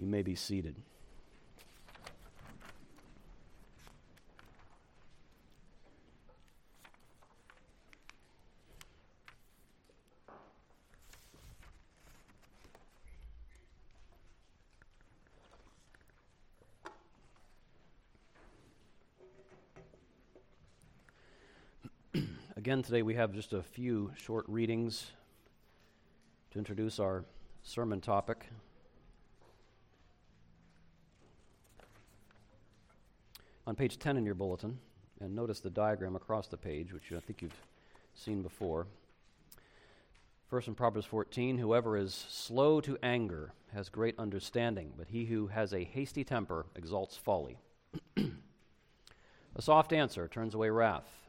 You may be seated. Again, today we have just a few short readings to introduce our sermon topic. On page 10 in your bulletin, and notice the diagram across the page, which I think you've seen before. First in Proverbs 14, whoever is slow to anger has great understanding, but he who has a hasty temper exalts folly. a soft answer turns away wrath,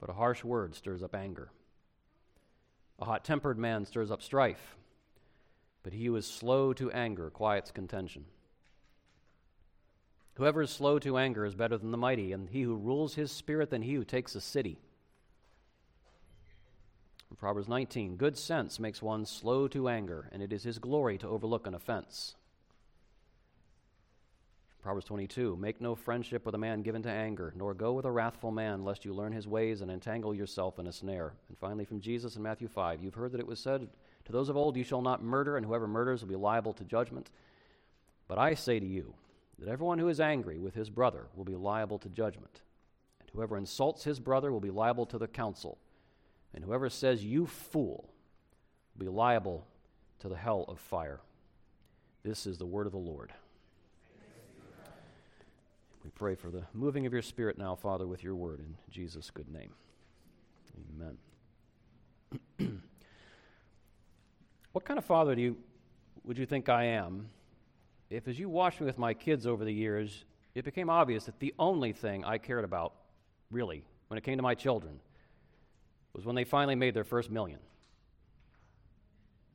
but a harsh word stirs up anger. A hot tempered man stirs up strife, but he who is slow to anger quiets contention. Whoever is slow to anger is better than the mighty, and he who rules his spirit than he who takes a city. Proverbs 19 Good sense makes one slow to anger, and it is his glory to overlook an offense. Proverbs 22 Make no friendship with a man given to anger, nor go with a wrathful man, lest you learn his ways and entangle yourself in a snare. And finally, from Jesus in Matthew 5 You've heard that it was said to those of old, You shall not murder, and whoever murders will be liable to judgment. But I say to you, that everyone who is angry with his brother will be liable to judgment. And whoever insults his brother will be liable to the council. And whoever says, You fool, will be liable to the hell of fire. This is the word of the Lord. We pray for the moving of your spirit now, Father, with your word in Jesus' good name. Amen. what kind of father do you would you think I am if as you watched me with my kids over the years, it became obvious that the only thing I cared about, really, when it came to my children, was when they finally made their first million.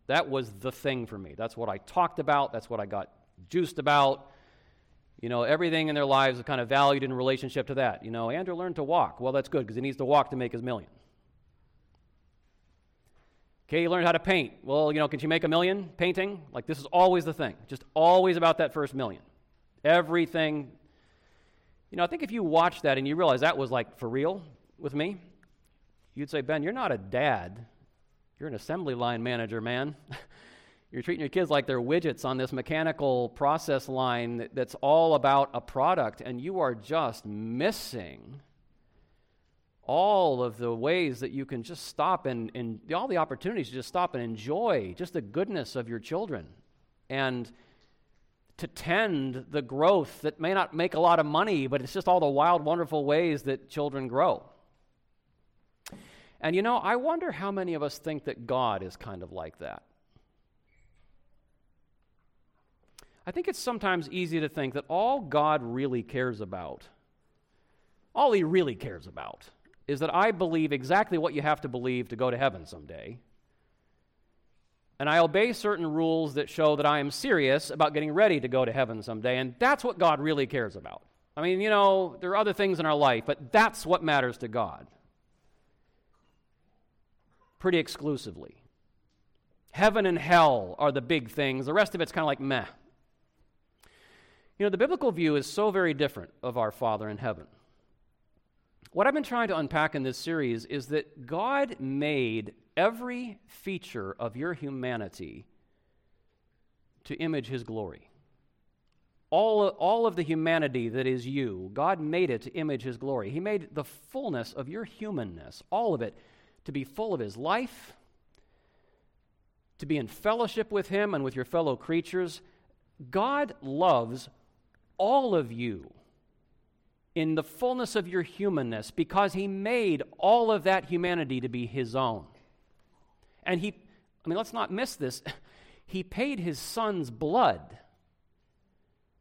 That was the thing for me. That's what I talked about. That's what I got juiced about. You know, everything in their lives is kind of valued in relationship to that. You know, Andrew learned to walk. Well, that's good because he needs to walk to make his million. Okay, you learned how to paint. Well, you know, can she make a million painting? Like, this is always the thing. Just always about that first million. Everything. You know, I think if you watch that and you realize that was like for real with me, you'd say, Ben, you're not a dad. You're an assembly line manager, man. you're treating your kids like they're widgets on this mechanical process line that's all about a product, and you are just missing all of the ways that you can just stop and, and all the opportunities to just stop and enjoy just the goodness of your children and to tend the growth that may not make a lot of money, but it's just all the wild, wonderful ways that children grow. And you know, I wonder how many of us think that God is kind of like that. I think it's sometimes easy to think that all God really cares about, all He really cares about, is that I believe exactly what you have to believe to go to heaven someday. And I obey certain rules that show that I am serious about getting ready to go to heaven someday. And that's what God really cares about. I mean, you know, there are other things in our life, but that's what matters to God. Pretty exclusively. Heaven and hell are the big things. The rest of it's kind of like meh. You know, the biblical view is so very different of our Father in heaven. What I've been trying to unpack in this series is that God made every feature of your humanity to image His glory. All, all of the humanity that is you, God made it to image His glory. He made the fullness of your humanness, all of it, to be full of His life, to be in fellowship with Him and with your fellow creatures. God loves all of you in the fullness of your humanness because he made all of that humanity to be his own. And he, I mean, let's not miss this. He paid his son's blood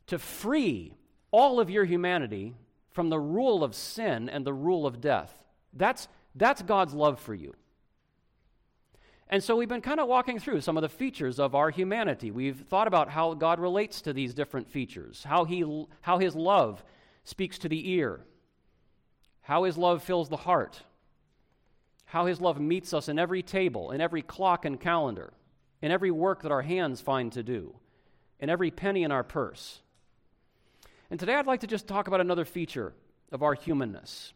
to free all of your humanity from the rule of sin and the rule of death. That's, that's God's love for you. And so we've been kind of walking through some of the features of our humanity. We've thought about how God relates to these different features, how, he, how his love speaks to the ear, how his love fills the heart, how his love meets us in every table, in every clock and calendar, in every work that our hands find to do, in every penny in our purse. And today I'd like to just talk about another feature of our humanness.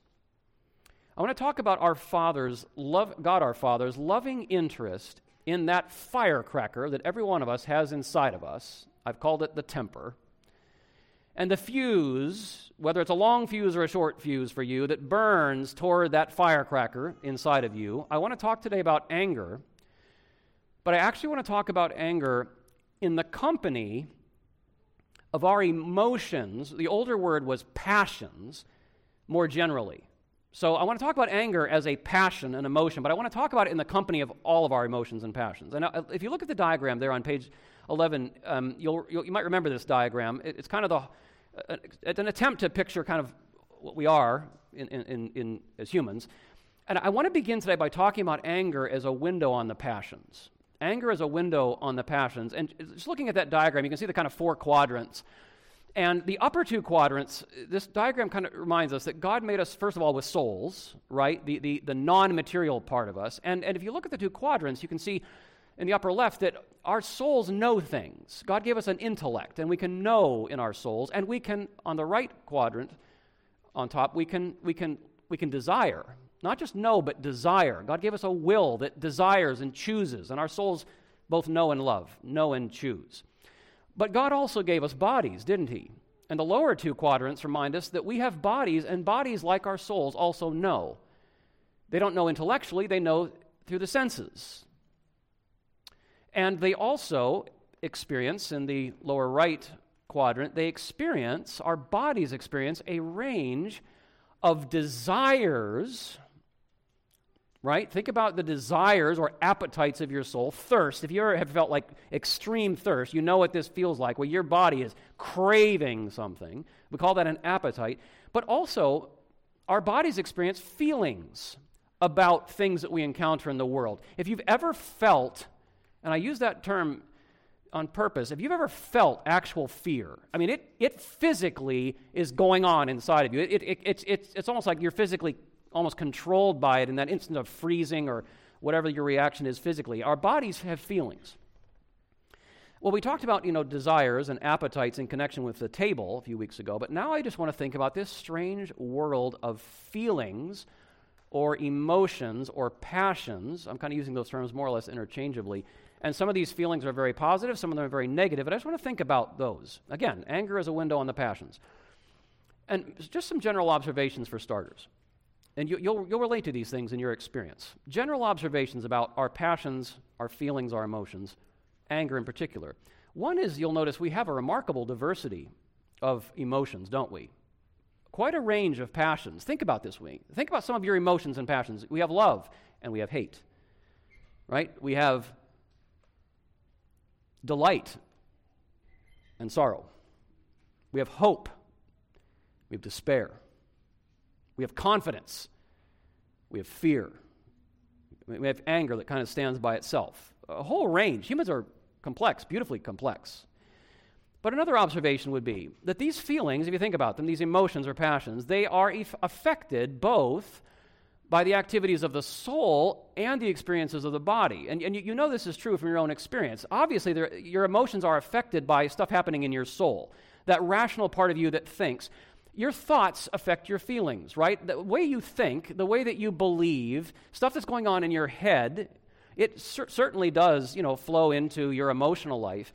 I want to talk about our Father's love, God our Father's loving interest in that firecracker that every one of us has inside of us. I've called it the temper. And the fuse, whether it's a long fuse or a short fuse for you, that burns toward that firecracker inside of you. I want to talk today about anger, but I actually want to talk about anger in the company of our emotions. The older word was passions more generally. So I want to talk about anger as a passion, an emotion, but I want to talk about it in the company of all of our emotions and passions. And uh, if you look at the diagram there on page 11, um, you'll, you'll, you might remember this diagram. It, it's kind of the, it's an attempt to picture kind of what we are in, in, in, as humans. And I want to begin today by talking about anger as a window on the passions. Anger is a window on the passions. And just looking at that diagram, you can see the kind of four quadrants and the upper two quadrants, this diagram kind of reminds us that God made us, first of all, with souls, right? The, the, the non material part of us. And, and if you look at the two quadrants, you can see in the upper left that our souls know things. God gave us an intellect, and we can know in our souls. And we can, on the right quadrant, on top, we can, we can, we can desire. Not just know, but desire. God gave us a will that desires and chooses, and our souls both know and love, know and choose. But God also gave us bodies, didn't He? And the lower two quadrants remind us that we have bodies, and bodies, like our souls, also know. They don't know intellectually, they know through the senses. And they also experience, in the lower right quadrant, they experience, our bodies experience, a range of desires right? Think about the desires or appetites of your soul. Thirst. If you ever have felt like extreme thirst, you know what this feels like, where your body is craving something. We call that an appetite. But also, our bodies experience feelings about things that we encounter in the world. If you've ever felt, and I use that term on purpose, if you've ever felt actual fear, I mean, it, it physically is going on inside of you. It, it, it, it's, it's almost like you're physically almost controlled by it in that instant of freezing or whatever your reaction is physically. Our bodies have feelings. Well, we talked about, you know, desires and appetites in connection with the table a few weeks ago, but now I just want to think about this strange world of feelings or emotions or passions. I'm kind of using those terms more or less interchangeably. And some of these feelings are very positive, some of them are very negative, but I just want to think about those. Again, anger is a window on the passions. And just some general observations for starters and you, will you'll, you'll relate to these things in your experience. General observations about our passions, our feelings, our emotions, anger in particular. One is you'll notice we have a remarkable diversity of emotions, don't we? Quite a range of passions. Think about this week. Think about some of your emotions and passions. We have love and we have hate, right? We have delight and sorrow. We have hope. We have despair. We have confidence. We have fear. We have anger that kind of stands by itself. A whole range. Humans are complex, beautifully complex. But another observation would be that these feelings, if you think about them, these emotions or passions, they are affected both by the activities of the soul and the experiences of the body. And, and you, you, know this is true from your own experience. Obviously, your emotions are affected by stuff happening in your soul, that rational part of you that thinks your thoughts affect your feelings, right? The way you think, the way that you believe, stuff that's going on in your head, it cer- certainly does, you know, flow into your emotional life.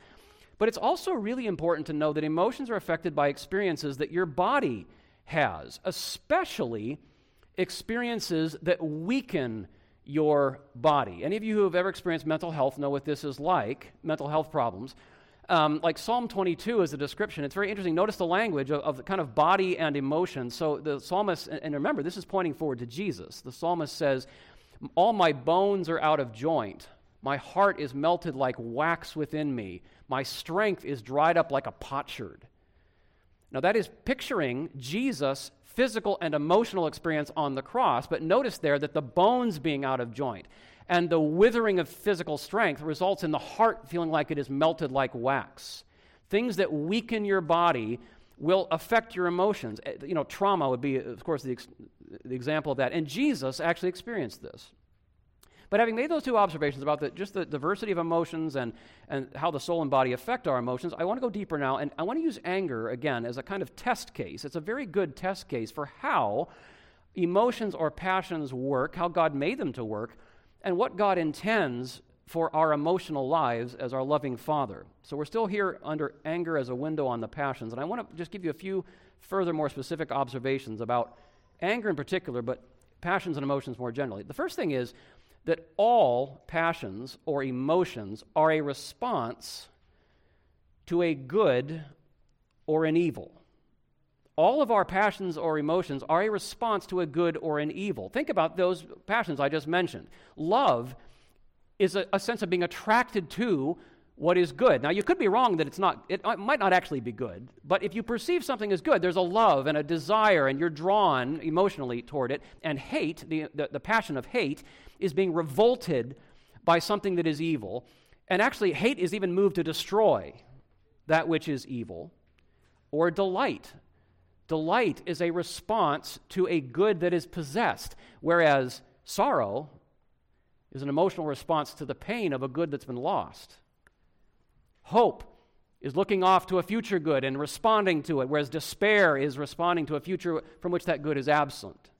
But it's also really important to know that emotions are affected by experiences that your body has, especially experiences that weaken your body. Any of you who have ever experienced mental health know what this is like, mental health problems. Um, like Psalm 22 is a description. It's very interesting. Notice the language of, of kind of body and emotion. So the psalmist, and, and remember, this is pointing forward to Jesus. The psalmist says, All my bones are out of joint. My heart is melted like wax within me. My strength is dried up like a potsherd. Now, that is picturing Jesus' physical and emotional experience on the cross, but notice there that the bones being out of joint and the withering of physical strength results in the heart feeling like it is melted like wax. Things that weaken your body will affect your emotions. Eh, you know, trauma would be, of course, the, ex- the example of that. And Jesus actually experienced this. But having made those two observations about the, just the diversity of emotions and, and how the soul and body affect our emotions, I want to go deeper now, and I want to use anger again as a kind of test case. It's a very good test case for how emotions or passions work, how God made them to work, and what God intends for our emotional lives as our loving Father. So we're still here under anger as a window on the passions, and I want to just give you a few further, more specific observations about anger in particular, but passions and emotions more generally. The first thing is that all passions or emotions are a response to a good or an evil. All of our passions or emotions are a response to a good or an evil. Think about those passions I just mentioned. Love is a, a sense of being attracted to what is good. Now, you could be wrong that it's not, it might not actually be good, but if you perceive something as good, there's a love and a desire, and you're drawn emotionally toward it. And hate, the, the, the, passion of hate, is being revolted by something that is evil. And actually, hate is even moved to destroy that which is evil. Or delight. Delight is a response to a good that is possessed, whereas sorrow is an emotional response to the pain of a good that's been lost. Hope is looking off to a future good and responding to it, whereas despair is responding to a future from which that good is absent.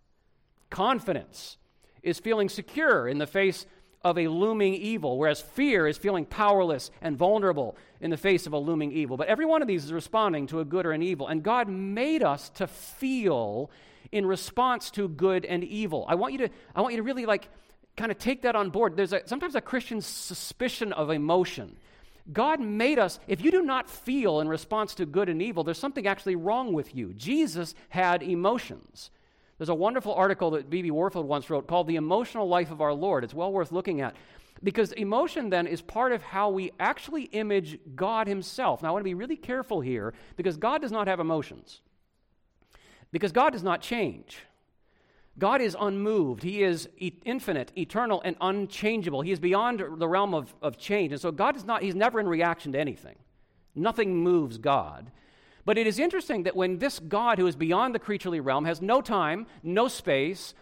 Confidence is feeling secure in the face of a looming evil, whereas fear is feeling powerless and vulnerable in the face of a looming evil. But every one of these is responding to a good or an evil. And God made us to feel in response to good and evil. I want you to, I want you to really like kind of take that on board. There's a, sometimes a Christian's suspicion of emotion. God made us, if you do not feel in response to good and evil, there's something actually wrong with you. Jesus had emotions. There's a wonderful article that B.B. Warfield once wrote called The Emotional Life of Our Lord. It's well worth looking at. Because emotion then is part of how we actually image God Himself. Now, I want to be really careful here because God does not have emotions, because God does not change. God is unmoved. He is e- infinite, eternal, and unchangeable. He is beyond the realm of, of change. And so God is not, he's never in reaction to anything. Nothing moves God. But it is interesting that when this God who is beyond the creaturely realm has no time, no space,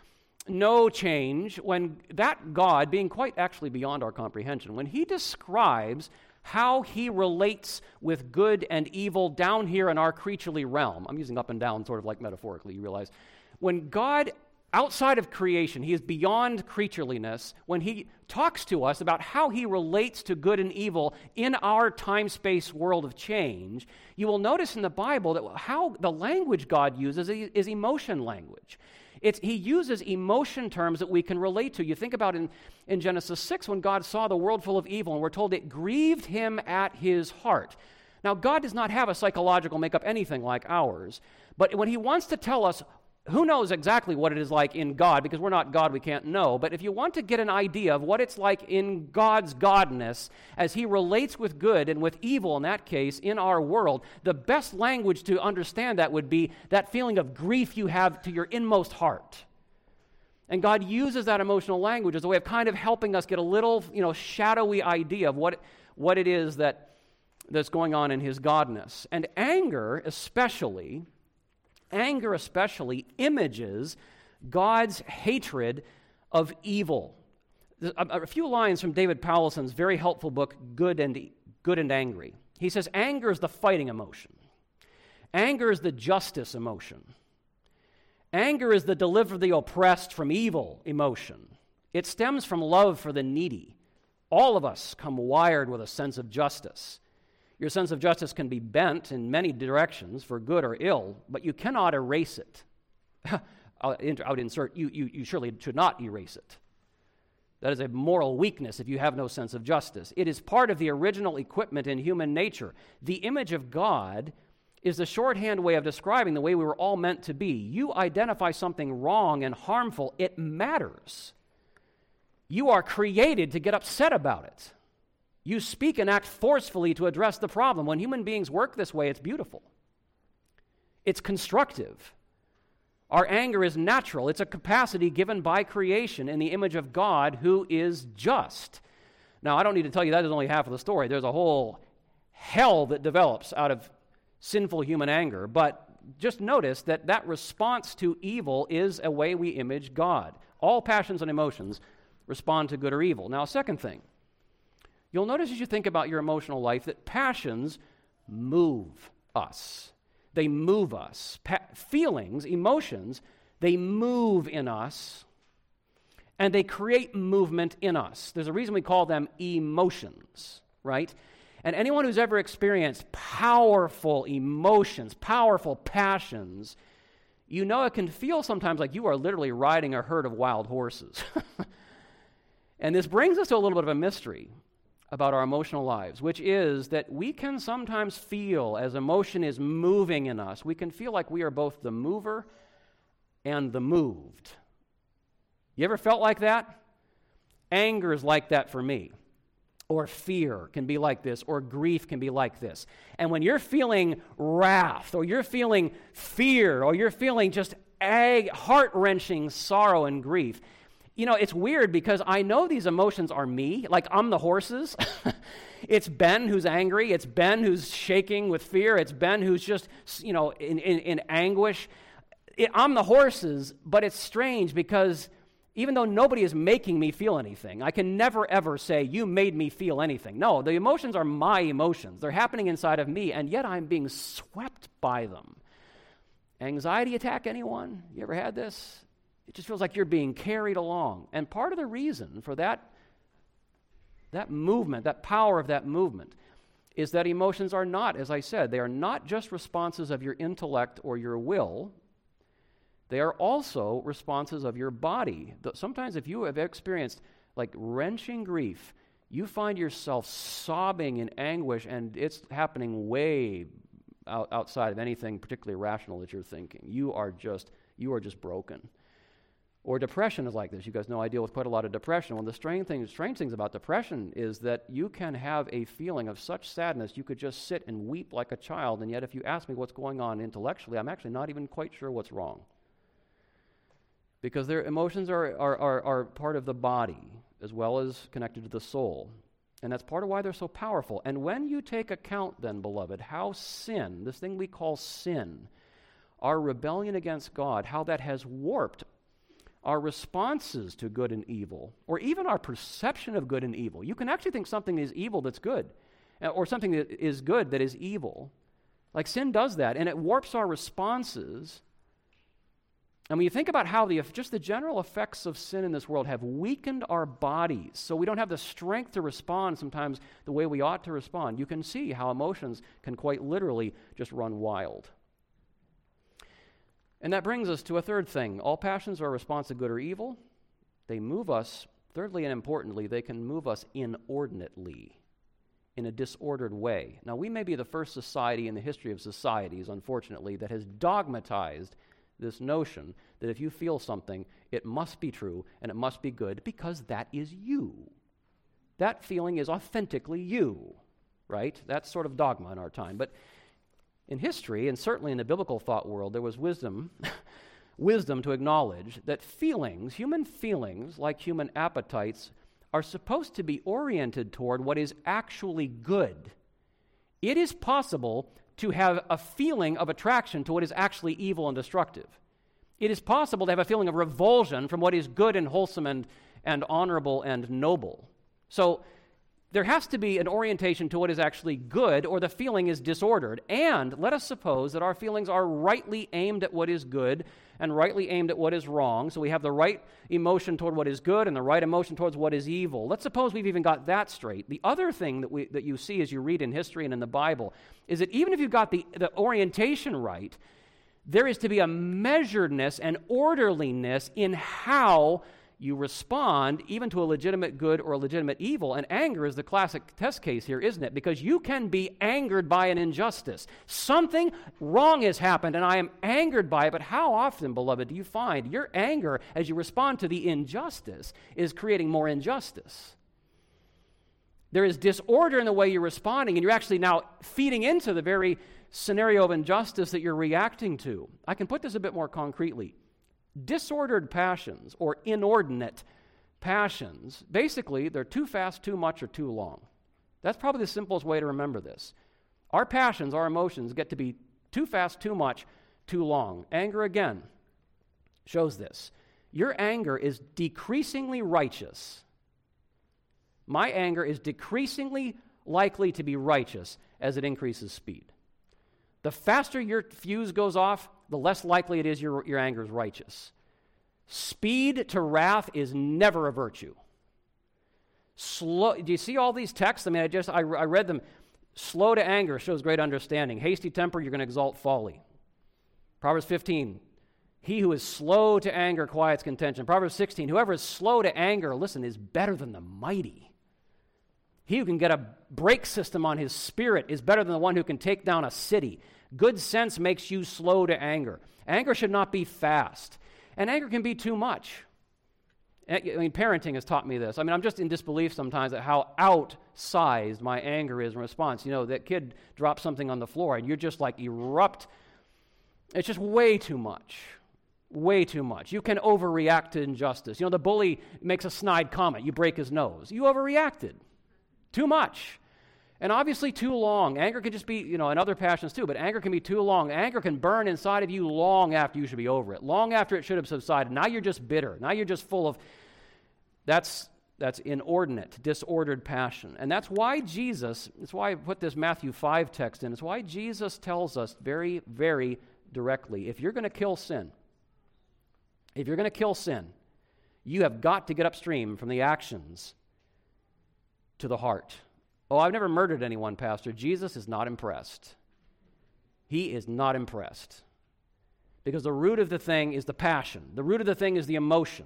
no change, when that God, being quite actually beyond our comprehension, when he describes how he relates with good and evil down here in our creaturely realm, I'm using up and down sort of like metaphorically, you realize. When God outside of creation, he is beyond creatureliness when he talks to us about how he relates to good and evil in our time space world of change. You will notice in the Bible that how the language God uses is emotion language. It's, he uses emotion terms that we can relate to. You think about in, in Genesis 6 when God saw the world full of evil, and we're told it grieved him at his heart. Now, God does not have a psychological makeup anything like ours, but when he wants to tell us who knows exactly what it is like in God because we're not God, we can't know. But if you want to get an idea of what it's like in God's godness as He relates with good and with evil in that case in our world, the best language to understand that would be that feeling of grief you have to your inmost heart. And God uses that emotional language as a way of kind of helping us get a little, you know, shadowy idea of what, what it is that, that's going on in His godness. And anger, especially, anger especially, images God's hatred of evil. A, few lines from David Powlison's very helpful book, Good and, Good and Angry. He says, Anger is the fighting emotion, anger is the justice emotion. Anger is the deliver the oppressed from evil emotion. It stems from love for the needy. All of us come wired with a sense of justice. Your sense of justice can be bent in many directions for good or ill, but you cannot erase it. I would insert, you, you, you surely should not erase it. That is a moral weakness if you have no sense of justice. It is part of the original equipment in human nature. The image of God is the shorthand way of describing the way we were all meant to be. You identify something wrong and harmful, it matters. You are created to get upset about it. You speak and act forcefully to address the problem. When human beings work this way, it's beautiful, it's constructive. Our anger is natural, it's a capacity given by creation in the image of God who is just. Now, I don't need to tell you that is only half of the story. There's a whole hell that develops out of sinful human anger. But just notice that that response to evil is a way we image God. All passions and emotions respond to good or evil. Now, second thing, you'll notice as you think about your emotional life that passions move us. They move us. Pa- feelings, emotions, they move in us and they create movement in us. There's a reason we call them emotions, right? And anyone who's ever experienced powerful emotions, powerful passions, you know it can feel sometimes like you are literally riding a herd of wild horses. and this brings us to a little bit of a mystery about our emotional lives, which is that we can sometimes feel as emotion is moving in us, we can feel like we are both the mover and the moved. You ever felt like that? Anger is like that for me. Or fear can be like this, or grief can be like this. And when you're feeling wrath, or you're feeling fear, or you're feeling just a heart wrenching sorrow and grief, you know, it's weird because I know these emotions are me. Like, I'm the horses. it's Ben who's angry. It's Ben who's shaking with fear. It's Ben who's just, you know, in, in, in anguish. It, I'm the horses, but it's strange because even though nobody is making me feel anything, I can never ever say, You made me feel anything. No, the emotions are my emotions. They're happening inside of me, and yet I'm being swept by them. Anxiety attack anyone? You ever had this? It just feels like you're being carried along. And part of the reason for that, that movement, that power of that movement, is that emotions are not, as I said, they are not just responses of your intellect or your will, they are also responses of your body. Sometimes, if you have experienced like wrenching grief, you find yourself sobbing in anguish, and it's happening way out, outside of anything particularly rational that you're thinking. You are just you are just broken. Or depression is like this. You guys know I deal with quite a lot of depression. One of the strange things, strange things about depression is that you can have a feeling of such sadness you could just sit and weep like a child, and yet if you ask me what's going on intellectually, I'm actually not even quite sure what's wrong because their emotions are, are, are, are part of the body as well as connected to the soul. And that's part of why they're so powerful. And when you take account, then, beloved, how sin, this thing we call sin, our rebellion against God, how that has warped our responses to good and evil, or even our perception of good and evil. You can actually think something is evil that's good, uh, or something that is good that is evil. Like sin does that, and it warps our responses and when you think about how the, just the general effects of sin in this world have weakened our bodies, so we don't have the strength to respond sometimes the way we ought to respond, you can see how emotions can quite literally just run wild. And that brings us to a third thing. All passions are a response to good or evil. They move us, thirdly and importantly, they can move us inordinately, in a disordered way. Now, we may be the first society in the history of societies, unfortunately, that has dogmatized this notion that if you feel something, it must be true and it must be good because that is you. That feeling is authentically you, right? That's sort of dogma in our time. But in history, and certainly in the biblical thought world, there was wisdom. wisdom to acknowledge that feelings, human feelings, like human appetites, are supposed to be oriented toward what is actually good. It is possible to have a feeling of attraction to what is actually evil and destructive. It is possible to have a feeling of revulsion from what is good and wholesome and, and honorable and noble. So there has to be an orientation to what is actually good, or the feeling is disordered. And let us suppose that our feelings are rightly aimed at what is good and rightly aimed at what is wrong. So we have the right emotion toward what is good and the right emotion towards what is evil. Let's suppose we've even got that straight. The other thing that, we, that you see as you read in history and in the Bible is that even if you've got the, the orientation right, there is to be a measuredness and orderliness in how you respond even to a legitimate good or a legitimate evil. And anger is the classic test case here, isn't it? Because you can be angered by an injustice. Something wrong has happened, and I am angered by it. But how often, beloved, do you find your anger as you respond to the injustice is creating more injustice? There is disorder in the way you're responding, and you're actually now feeding into the very scenario of injustice that you're reacting to. I can put this a bit more concretely. Disordered passions or inordinate passions, basically, they're too fast, too much, or too long. That's probably the simplest way to remember this. Our passions, our emotions, get to be too fast, too much, too long. Anger, again, shows this. your anger is decreasingly righteous. My anger is decreasingly likely to be righteous as it increases speed. The faster your fuse goes off, the less likely it is your, your anger is righteous. Speed to wrath is never a virtue. Slow, do you see all these texts? I mean, I just I, I read them. Slow to anger shows great understanding. Hasty temper, you're going to exalt folly. Proverbs 15, he who is slow to anger quiets contention. Proverbs 16, whoever is slow to anger, listen, is better than the mighty. He who can get a brake system on his spirit is better than the one who can take down a city. Good sense makes you slow to anger. Anger should not be fast, and anger can be too much. I mean, parenting has taught me this. I mean, I'm just in disbelief sometimes at how outsized my anger is in response. You know, that kid drops something on the floor and you're just like erupt. It's just way too much. Way too much. You can overreact to injustice. You know, the bully makes a snide comment, you break his nose. You overreacted. Too much. And obviously, too long. Anger can just be, you know, and other passions too, but anger can be too long. Anger can burn inside of you long after you should be over it, long after it should have subsided. Now you're just bitter. Now you're just full of. That's, that's inordinate, disordered passion. And that's why Jesus, that's why I put this Matthew 5 text in, it's why Jesus tells us very, very directly if you're going to kill sin, if you're going to kill sin, you have got to get upstream from the actions to the heart. Oh, I've never murdered anyone, Pastor. Jesus is not impressed. He is not impressed. Because the root of the thing is the passion, the root of the thing is the emotion.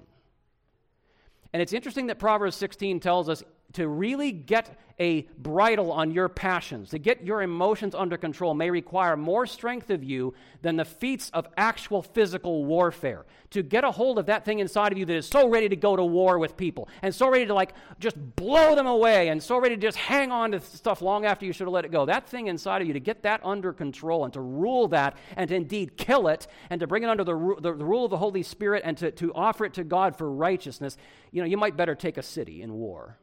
And it's interesting that Proverbs 16 tells us to really get a bridle on your passions, to get your emotions under control, may require more strength of you than the feats of actual physical warfare. To get a hold of that thing inside of you that is so ready to go to war with people and so ready to like just blow them away and so ready to just hang on to stuff long after you should have let it go. That thing inside of you, to get that under control and to rule that and to indeed kill it and to bring it under the, the, the rule of the Holy Spirit and to, to offer it to God for righteousness, you know, you might better take a city in war.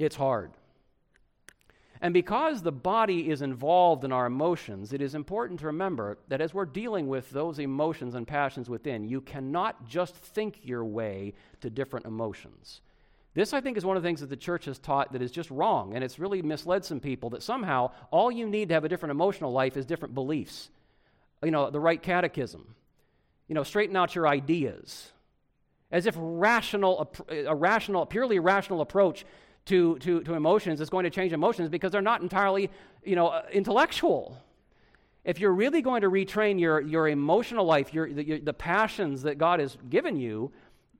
It's hard. And because the body is involved in our emotions, it is important to remember that as we're dealing with those emotions and passions within, you cannot just think your way to different emotions. This, I think, is one of the things that the church has taught that is just wrong, and it's really misled some people that somehow all you need to have a different emotional life is different beliefs. You know, the right catechism. You know, straighten out your ideas. As if rational, a rational, purely rational approach to, to, to emotions is going to change emotions because they're not entirely you know, uh, intellectual. If you're really going to retrain your, your emotional life, your, the, your, the passions that God has given you,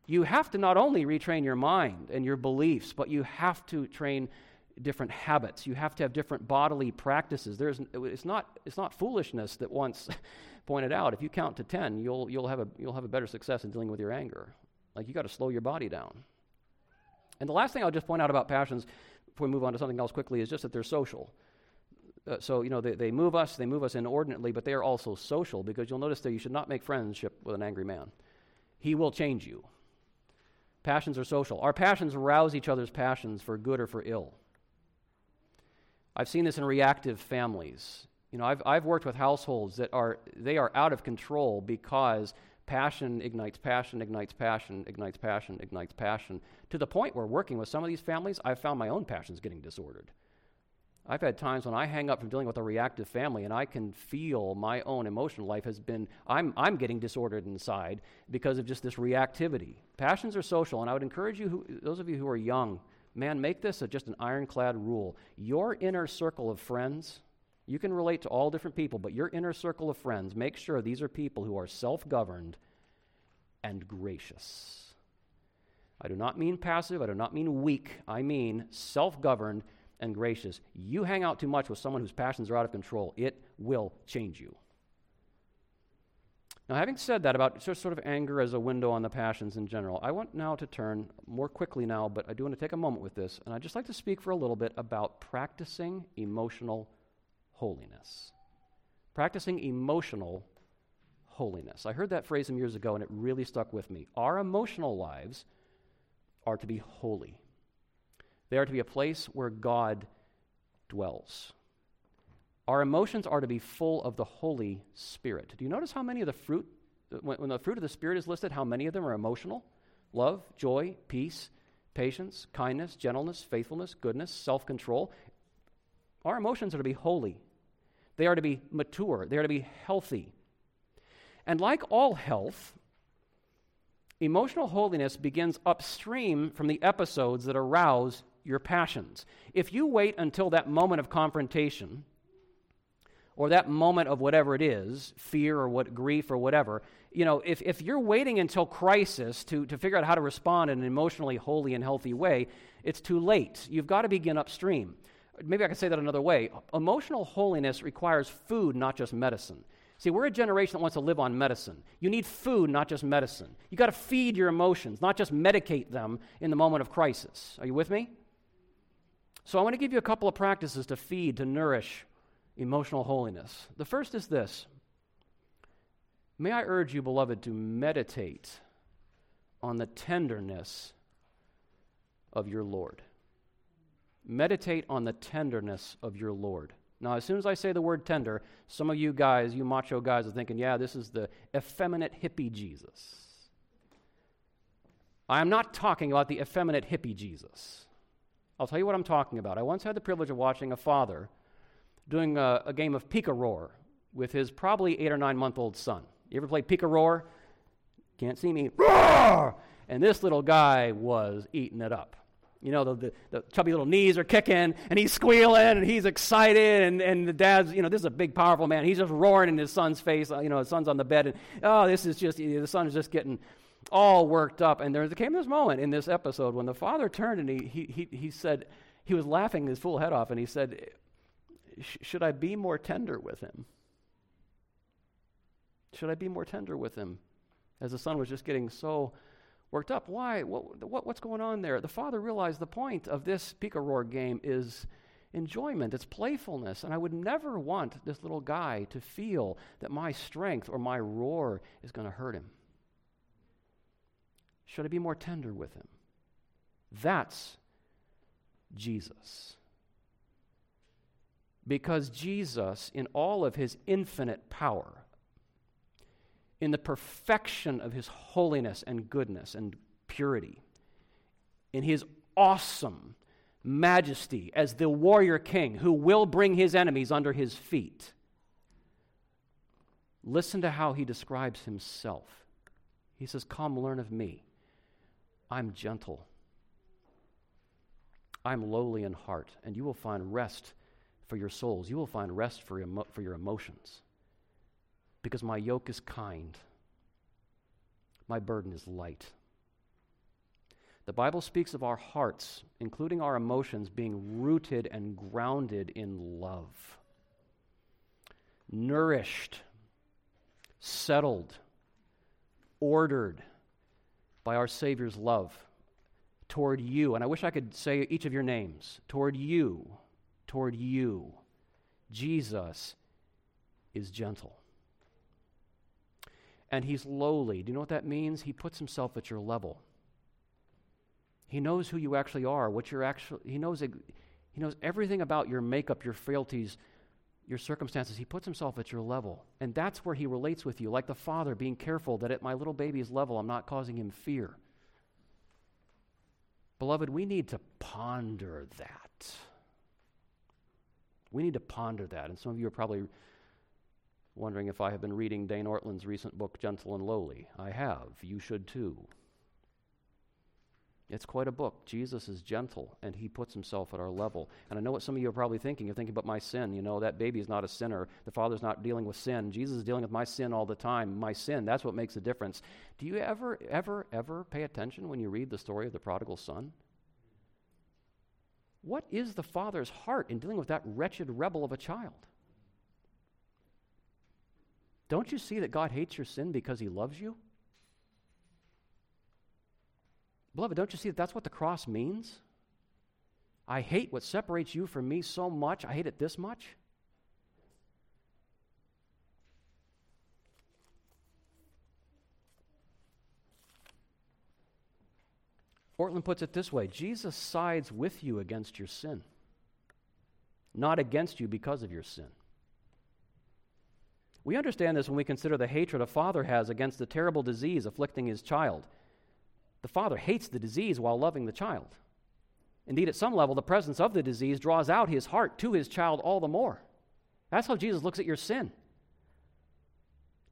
you have to not only retrain your mind and your beliefs, but you have to train different habits. You have to have different bodily practices. There's, it's, not, it's not foolishness that once pointed out. If you count to 10, you'll, you'll, have a, you'll have a better success in dealing with your anger. Like, you got to slow your body down. And the last thing I'll just point out about passions before we move on to something else quickly is just that they're social. Uh, so, you know, they, they move us, they move us inordinately, but they are also social because you'll notice that you should not make friendship with an angry man. He will change you. Passions are social. Our passions rouse each other's passions for good or for ill. I've seen this in reactive families. You know, I've, I've worked with households that are, they are out of control because passion ignites passion, ignites passion, ignites passion, ignites passion, to the point where working with some of these families, I've found my own passions getting disordered. I've had times when I hang up from dealing with a reactive family and I can feel my own emotional life has been, I'm, I'm getting disordered inside because of just this reactivity. Passions are social, and I would encourage you, who, those of you who are young, man, make this a, just an ironclad rule. Your inner circle of friends, you can relate to all different people, but your inner circle of friends, make sure these are people who are self governed and gracious. I do not mean passive, I do not mean weak, I mean self governed and gracious. You hang out too much with someone whose passions are out of control, it will change you. Now, having said that about sort of anger as a window on the passions in general, I want now to turn more quickly now, but I do want to take a moment with this, and I'd just like to speak for a little bit about practicing emotional holiness. Practicing emotional holiness. I heard that phrase some years ago and it really stuck with me. Our emotional lives are to be holy, they are to be a place where God dwells. Our emotions are to be full of the Holy Spirit. Do you notice how many of the fruit when, when the fruit of the Spirit is listed, how many of them are emotional? Love, joy, peace, patience, kindness, gentleness, faithfulness, goodness, self control. Our emotions are to be holy, they are to be mature, they are to be healthy. And like all health, emotional holiness begins upstream from the episodes that arouse your passions. If you wait until that moment of confrontation, or that moment of whatever it is, fear or what grief or whatever, you know, if, if you're waiting until crisis to, to figure out how to respond in an emotionally holy and healthy way, it's too late. You've got to begin upstream. Maybe I can say that another way. Emotional holiness requires food, not just medicine. See, we're a generation that wants to live on medicine. You need food, not just medicine. You got to feed your emotions, not just medicate them in the moment of crisis. Are you with me? So I want to give you a couple of practices to feed, to nourish emotional holiness. The first is this May I urge you, beloved, to meditate on the tenderness of your Lord. Meditate on the tenderness of your Lord. Now, as soon as I say the word tender, some of you guys, you macho guys, are thinking, yeah, this is the effeminate hippie Jesus. I am not talking about the effeminate hippie Jesus. I'll tell you what I'm talking about. I once had the privilege of watching a father doing a, a game of Pica-Roar with his probably eight or nine month old son. You ever played Pica-Roar? Can't see me. Roar! And this little guy was eating it up. You know, the, the, the, chubby little knees are kicking, and he's squealing, and he's excited, and, and the dad's, you know, this is a big, powerful man. He's just roaring in his son's face. You know, his son's on the bed, and, oh, this is just, the son is just getting all worked up. And there came this moment in this episode when the father turned and he, he, he, he said, he was laughing his full head off, and he said, should I be more tender with him? Should I be more tender with him? As the son was just getting so worked up. Why? What, what, what's going on there? The father realized the point of this Pica-Roar game is enjoyment, it's playfulness. And I would never want this little guy to feel that my strength or my roar is going to hurt him. Should I be more tender with him? That's Jesus. Because Jesus, in all of his infinite power, in the perfection of his holiness and goodness and purity, in his awesome majesty as the warrior king who will bring his enemies under his feet. Listen to how he describes himself. He says, Come, learn of me. I'm gentle. I'm lowly in heart, and you will find rest for your souls. You will find rest for, emo- for your emotions because my yoke is kind, my burden is light. The Bible speaks of our hearts, including our emotions, being rooted and grounded in love, nourished, settled, ordered by our Savior's love toward you. And I wish I could say each of your names toward you, toward you. Jesus is gentle and he's lowly. Do you know what that means? He puts himself at your level. He knows who you actually are, what you're actually he knows he knows everything about your makeup, your frailties, your circumstances. He puts himself at your level. And that's where he relates with you, like the father being careful that at my little baby's level I'm not causing him fear. Beloved, we need to ponder that. We need to ponder that. And some of you are probably wondering if I have been reading Dane Ortlund's recent book, Gentle and Lowly. I have. You should too. It's quite a book. Jesus is gentle, and he puts himself at our level. And I know what some of you are probably thinking. You're thinking about my sin. You know, that baby is not a sinner. The Father's not dealing with sin. Jesus is dealing with my sin all the time. My sin, that's what makes a difference. Do you ever, ever, ever pay attention when you read the story of the prodigal son? What is the Father's heart in dealing with that wretched rebel of a child? Don't you see that God hates your sin because he loves you? Beloved, don't you see that that's what the cross means? I hate what separates you from me so much. I hate it this much. Ortlund puts it this way Jesus sides with you against your sin, not against you because of your sin. We understand this when we consider the hatred a father has against the terrible disease afflicting his child. The father hates the disease while loving the child. Indeed, at some level, the presence of the disease draws out his heart to his child all the more. That's how Jesus looks at your sin.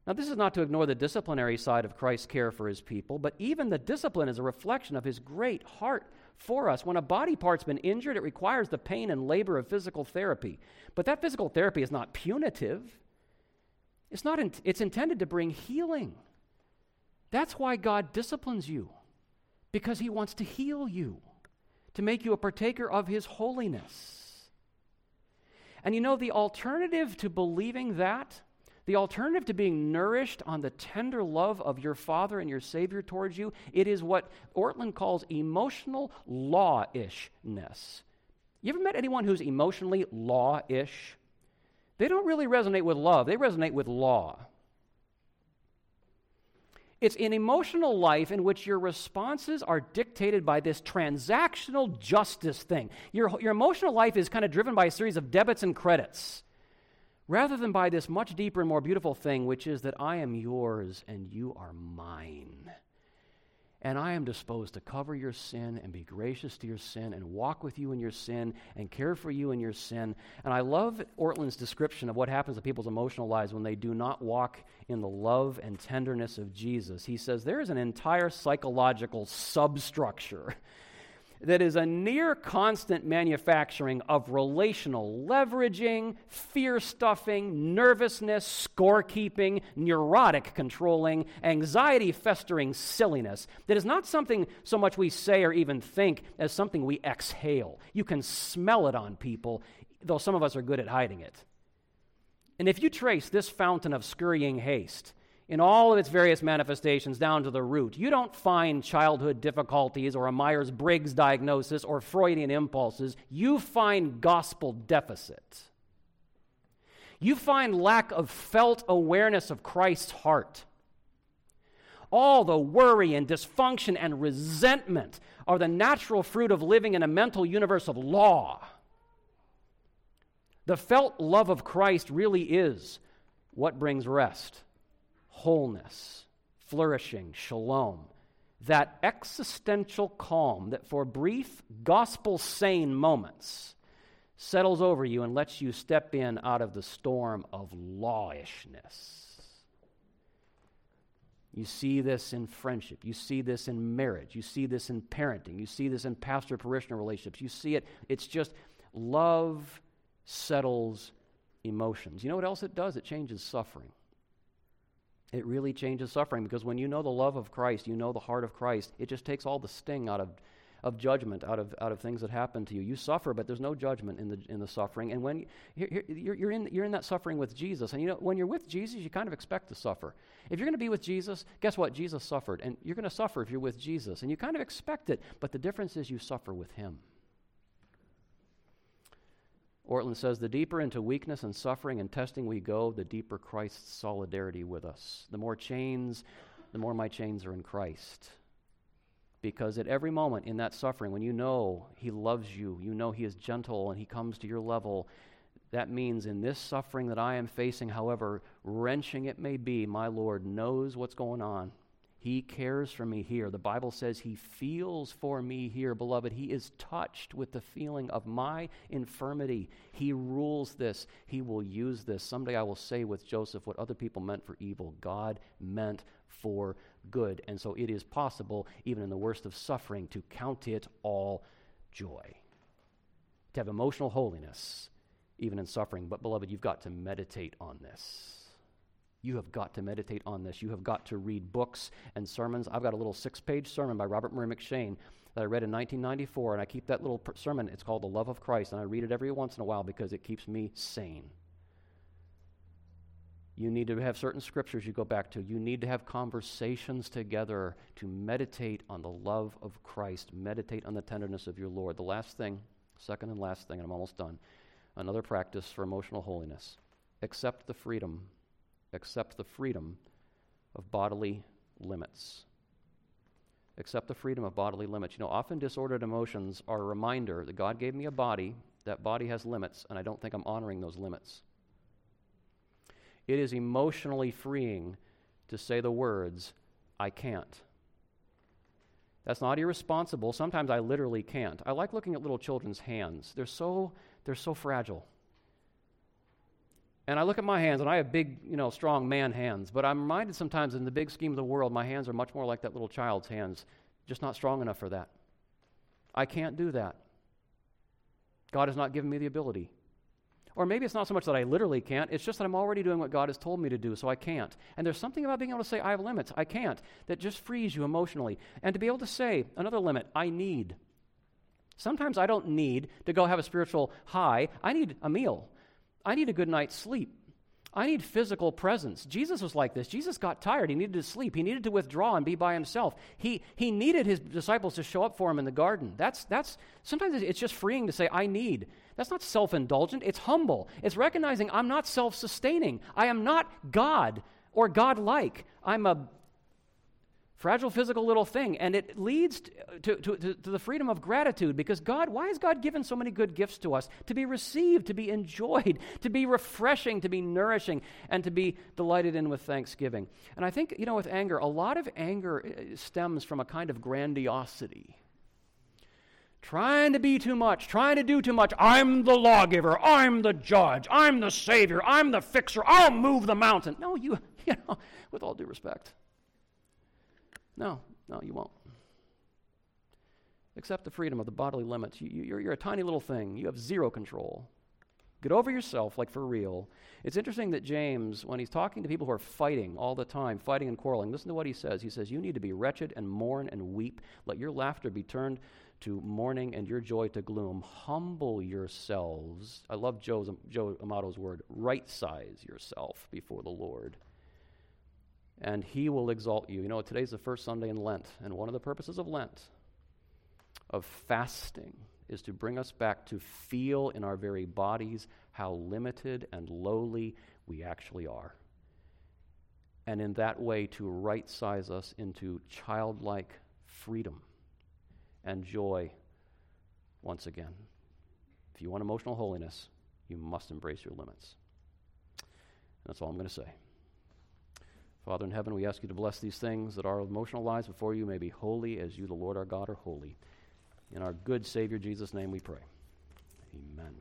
Now, this is not to ignore the disciplinary side of Christ's care for his people, but even the discipline is a reflection of his great heart for us. When a body part's been injured, it requires the pain and labor of physical therapy. But that physical therapy is not punitive. It's not in, it's intended to bring healing. That's why God disciplines you because he wants to heal you, to make you a partaker of his holiness. And you know the alternative to believing that the alternative to being nourished on the tender love of your Father and your Savior towards you, it is what Ortlund calls emotional law-ishness. You ever met anyone who's emotionally law-ish? They don't really resonate with love, they resonate with law. It's an emotional life in which your responses are dictated by this transactional justice thing. Your, your emotional life is kind of driven by a series of debits and credits rather than by this much deeper and more beautiful thing, which is that I am yours and you are mine. And I am disposed to cover your sin and be gracious to your sin and walk with you in your sin and care for you in your sin. And I love Ortlund's description of what happens to people's emotional lives when they do not walk in the love and tenderness of Jesus. He says there is an entire psychological substructure that is a near constant manufacturing of relational leveraging, fear stuffing, nervousness, scorekeeping, neurotic controlling, anxiety festering silliness that is not something so much we say or even think as something we exhale. You can smell it on people, though some of us are good at hiding it. And if you trace this fountain of scurrying haste, in all of its various manifestations down to the root. You don't find childhood difficulties or a Myers Briggs diagnosis or Freudian impulses. You find gospel deficit. You find lack of felt awareness of Christ's heart. All the worry and dysfunction and resentment are the natural fruit of living in a mental universe of law. The felt love of Christ really is what brings rest wholeness, flourishing, shalom, that existential calm that for brief, gospel sane moments settles over you and lets you step in out of the storm of lawishness. You see this in friendship. You see this in marriage. You see this in parenting. You see this in pastor parishioner relationships. You see it. It's just love settles emotions. You know what else it does? It changes suffering. It really changes suffering because when you know the love of Christ, you know the heart of Christ, it just takes all the sting out of, of judgment, out of, out of things that happen to you. You suffer, but there's no judgment in the, in the suffering. And when you're, you're, in, you're in that suffering with Jesus, and you know, when you're with Jesus, you kind of expect to suffer. If you're going to be with Jesus, guess what? Jesus suffered. And you're going to suffer if you're with Jesus. And you kind of expect it, but the difference is you suffer with Him. Ortlund says, the deeper into weakness and suffering and testing we go, the deeper Christ's solidarity with us. The more chains, the more my chains are in Christ. Because at every moment in that suffering, when you know He loves you, you know He is gentle and He comes to your level, that means in this suffering that I am facing, however wrenching it may be, my Lord knows what's going on. He cares for me here. The Bible says He feels for me here, beloved. He is touched with the feeling of my infirmity. He rules this. He will use this. Someday I will say with Joseph what other people meant for evil, God meant for good. And so it is possible, even in the worst of suffering, to count it all joy, to have emotional holiness, even in suffering. But, beloved, you've got to meditate on this. You have got to meditate on this. You have got to read books and sermons. I've got a little six page sermon by Robert Murray M'Cheyne that I read in 1994, and I keep that little sermon. It's called The Love of Christ, and I read it every once in a while because it keeps me sane. You need to have certain scriptures you go back to. You need to have conversations together to meditate on the love of Christ, meditate on the tenderness of your Lord. The last thing, second and last thing, and I'm almost done, another practice for emotional holiness accept the freedom accept the freedom of bodily limits. Accept the freedom of bodily limits. You know, often disordered emotions are a reminder that God gave me a body, that body has limits, and I don't think I'm honoring those limits. it is emotionally freeing to say the words, I can't. That's not irresponsible. Sometimes I literally can't. I like looking at little children's hands. They're so, they're so fragile. And I look at my hands, and I have big, you know, strong man hands. But I'm reminded sometimes in the big scheme of the world, my hands are much more like that little child's hands, just not strong enough for that. I can't do that. God has not given me the ability. Or maybe it's not so much that I literally can't, it's just that I'm already doing what God has told me to do, so I can't. And there's something about being able to say, I have limits, I can't, that just frees you emotionally. And to be able to say, another limit, I need. Sometimes I don't need to go have a spiritual high, I need a meal. I need a good night's sleep. I need physical presence. Jesus was like this. Jesus got tired. He needed to sleep. He needed to withdraw and be by himself. He, he needed his disciples to show up for him in the garden. That's, that's, sometimes it's just freeing to say, I need. That's not self indulgent. It's humble. It's recognizing I'm not self sustaining. I am not God or God like. I'm a fragile physical little thing. And it leads to, to, to, to, the freedom of gratitude because God, why has God given so many good gifts to us? To be received, to be enjoyed, to be refreshing, to be nourishing, and to be delighted in with thanksgiving. And I think, you know, with anger, a lot of anger uh, stems from a kind of grandiosity. Trying to be too much, trying to do too much. I'm the lawgiver. I'm the judge. I'm the savior. I'm the fixer. I'll move the mountain. No, you, you know, with all due respect. No, no, you won't. Accept the freedom of the bodily limits. You, you're, you're a tiny little thing, you have zero control. Get over yourself, like for real. It's interesting that James, when he's talking to people who are fighting all the time, fighting and quarreling, listen to what he says. He says, You need to be wretched and mourn and weep. Let your laughter be turned to mourning and your joy to gloom. Humble yourselves. I love Joe's, Joe Amato's word right size yourself before the Lord and he will exalt you. You know, today's the first Sunday in Lent, and one of the purposes of Lent, of fasting, is to bring us back to feel in our very bodies how limited and lowly we actually are. And in that way, to right size us into childlike freedom and joy once again. If you want emotional holiness, you must embrace your limits. That's all I'm going to say. Father in heaven, we ask you to bless these things that our emotional lives before you may be holy as you, the Lord our God, are holy. In our good Savior Jesus' name we pray. Amen.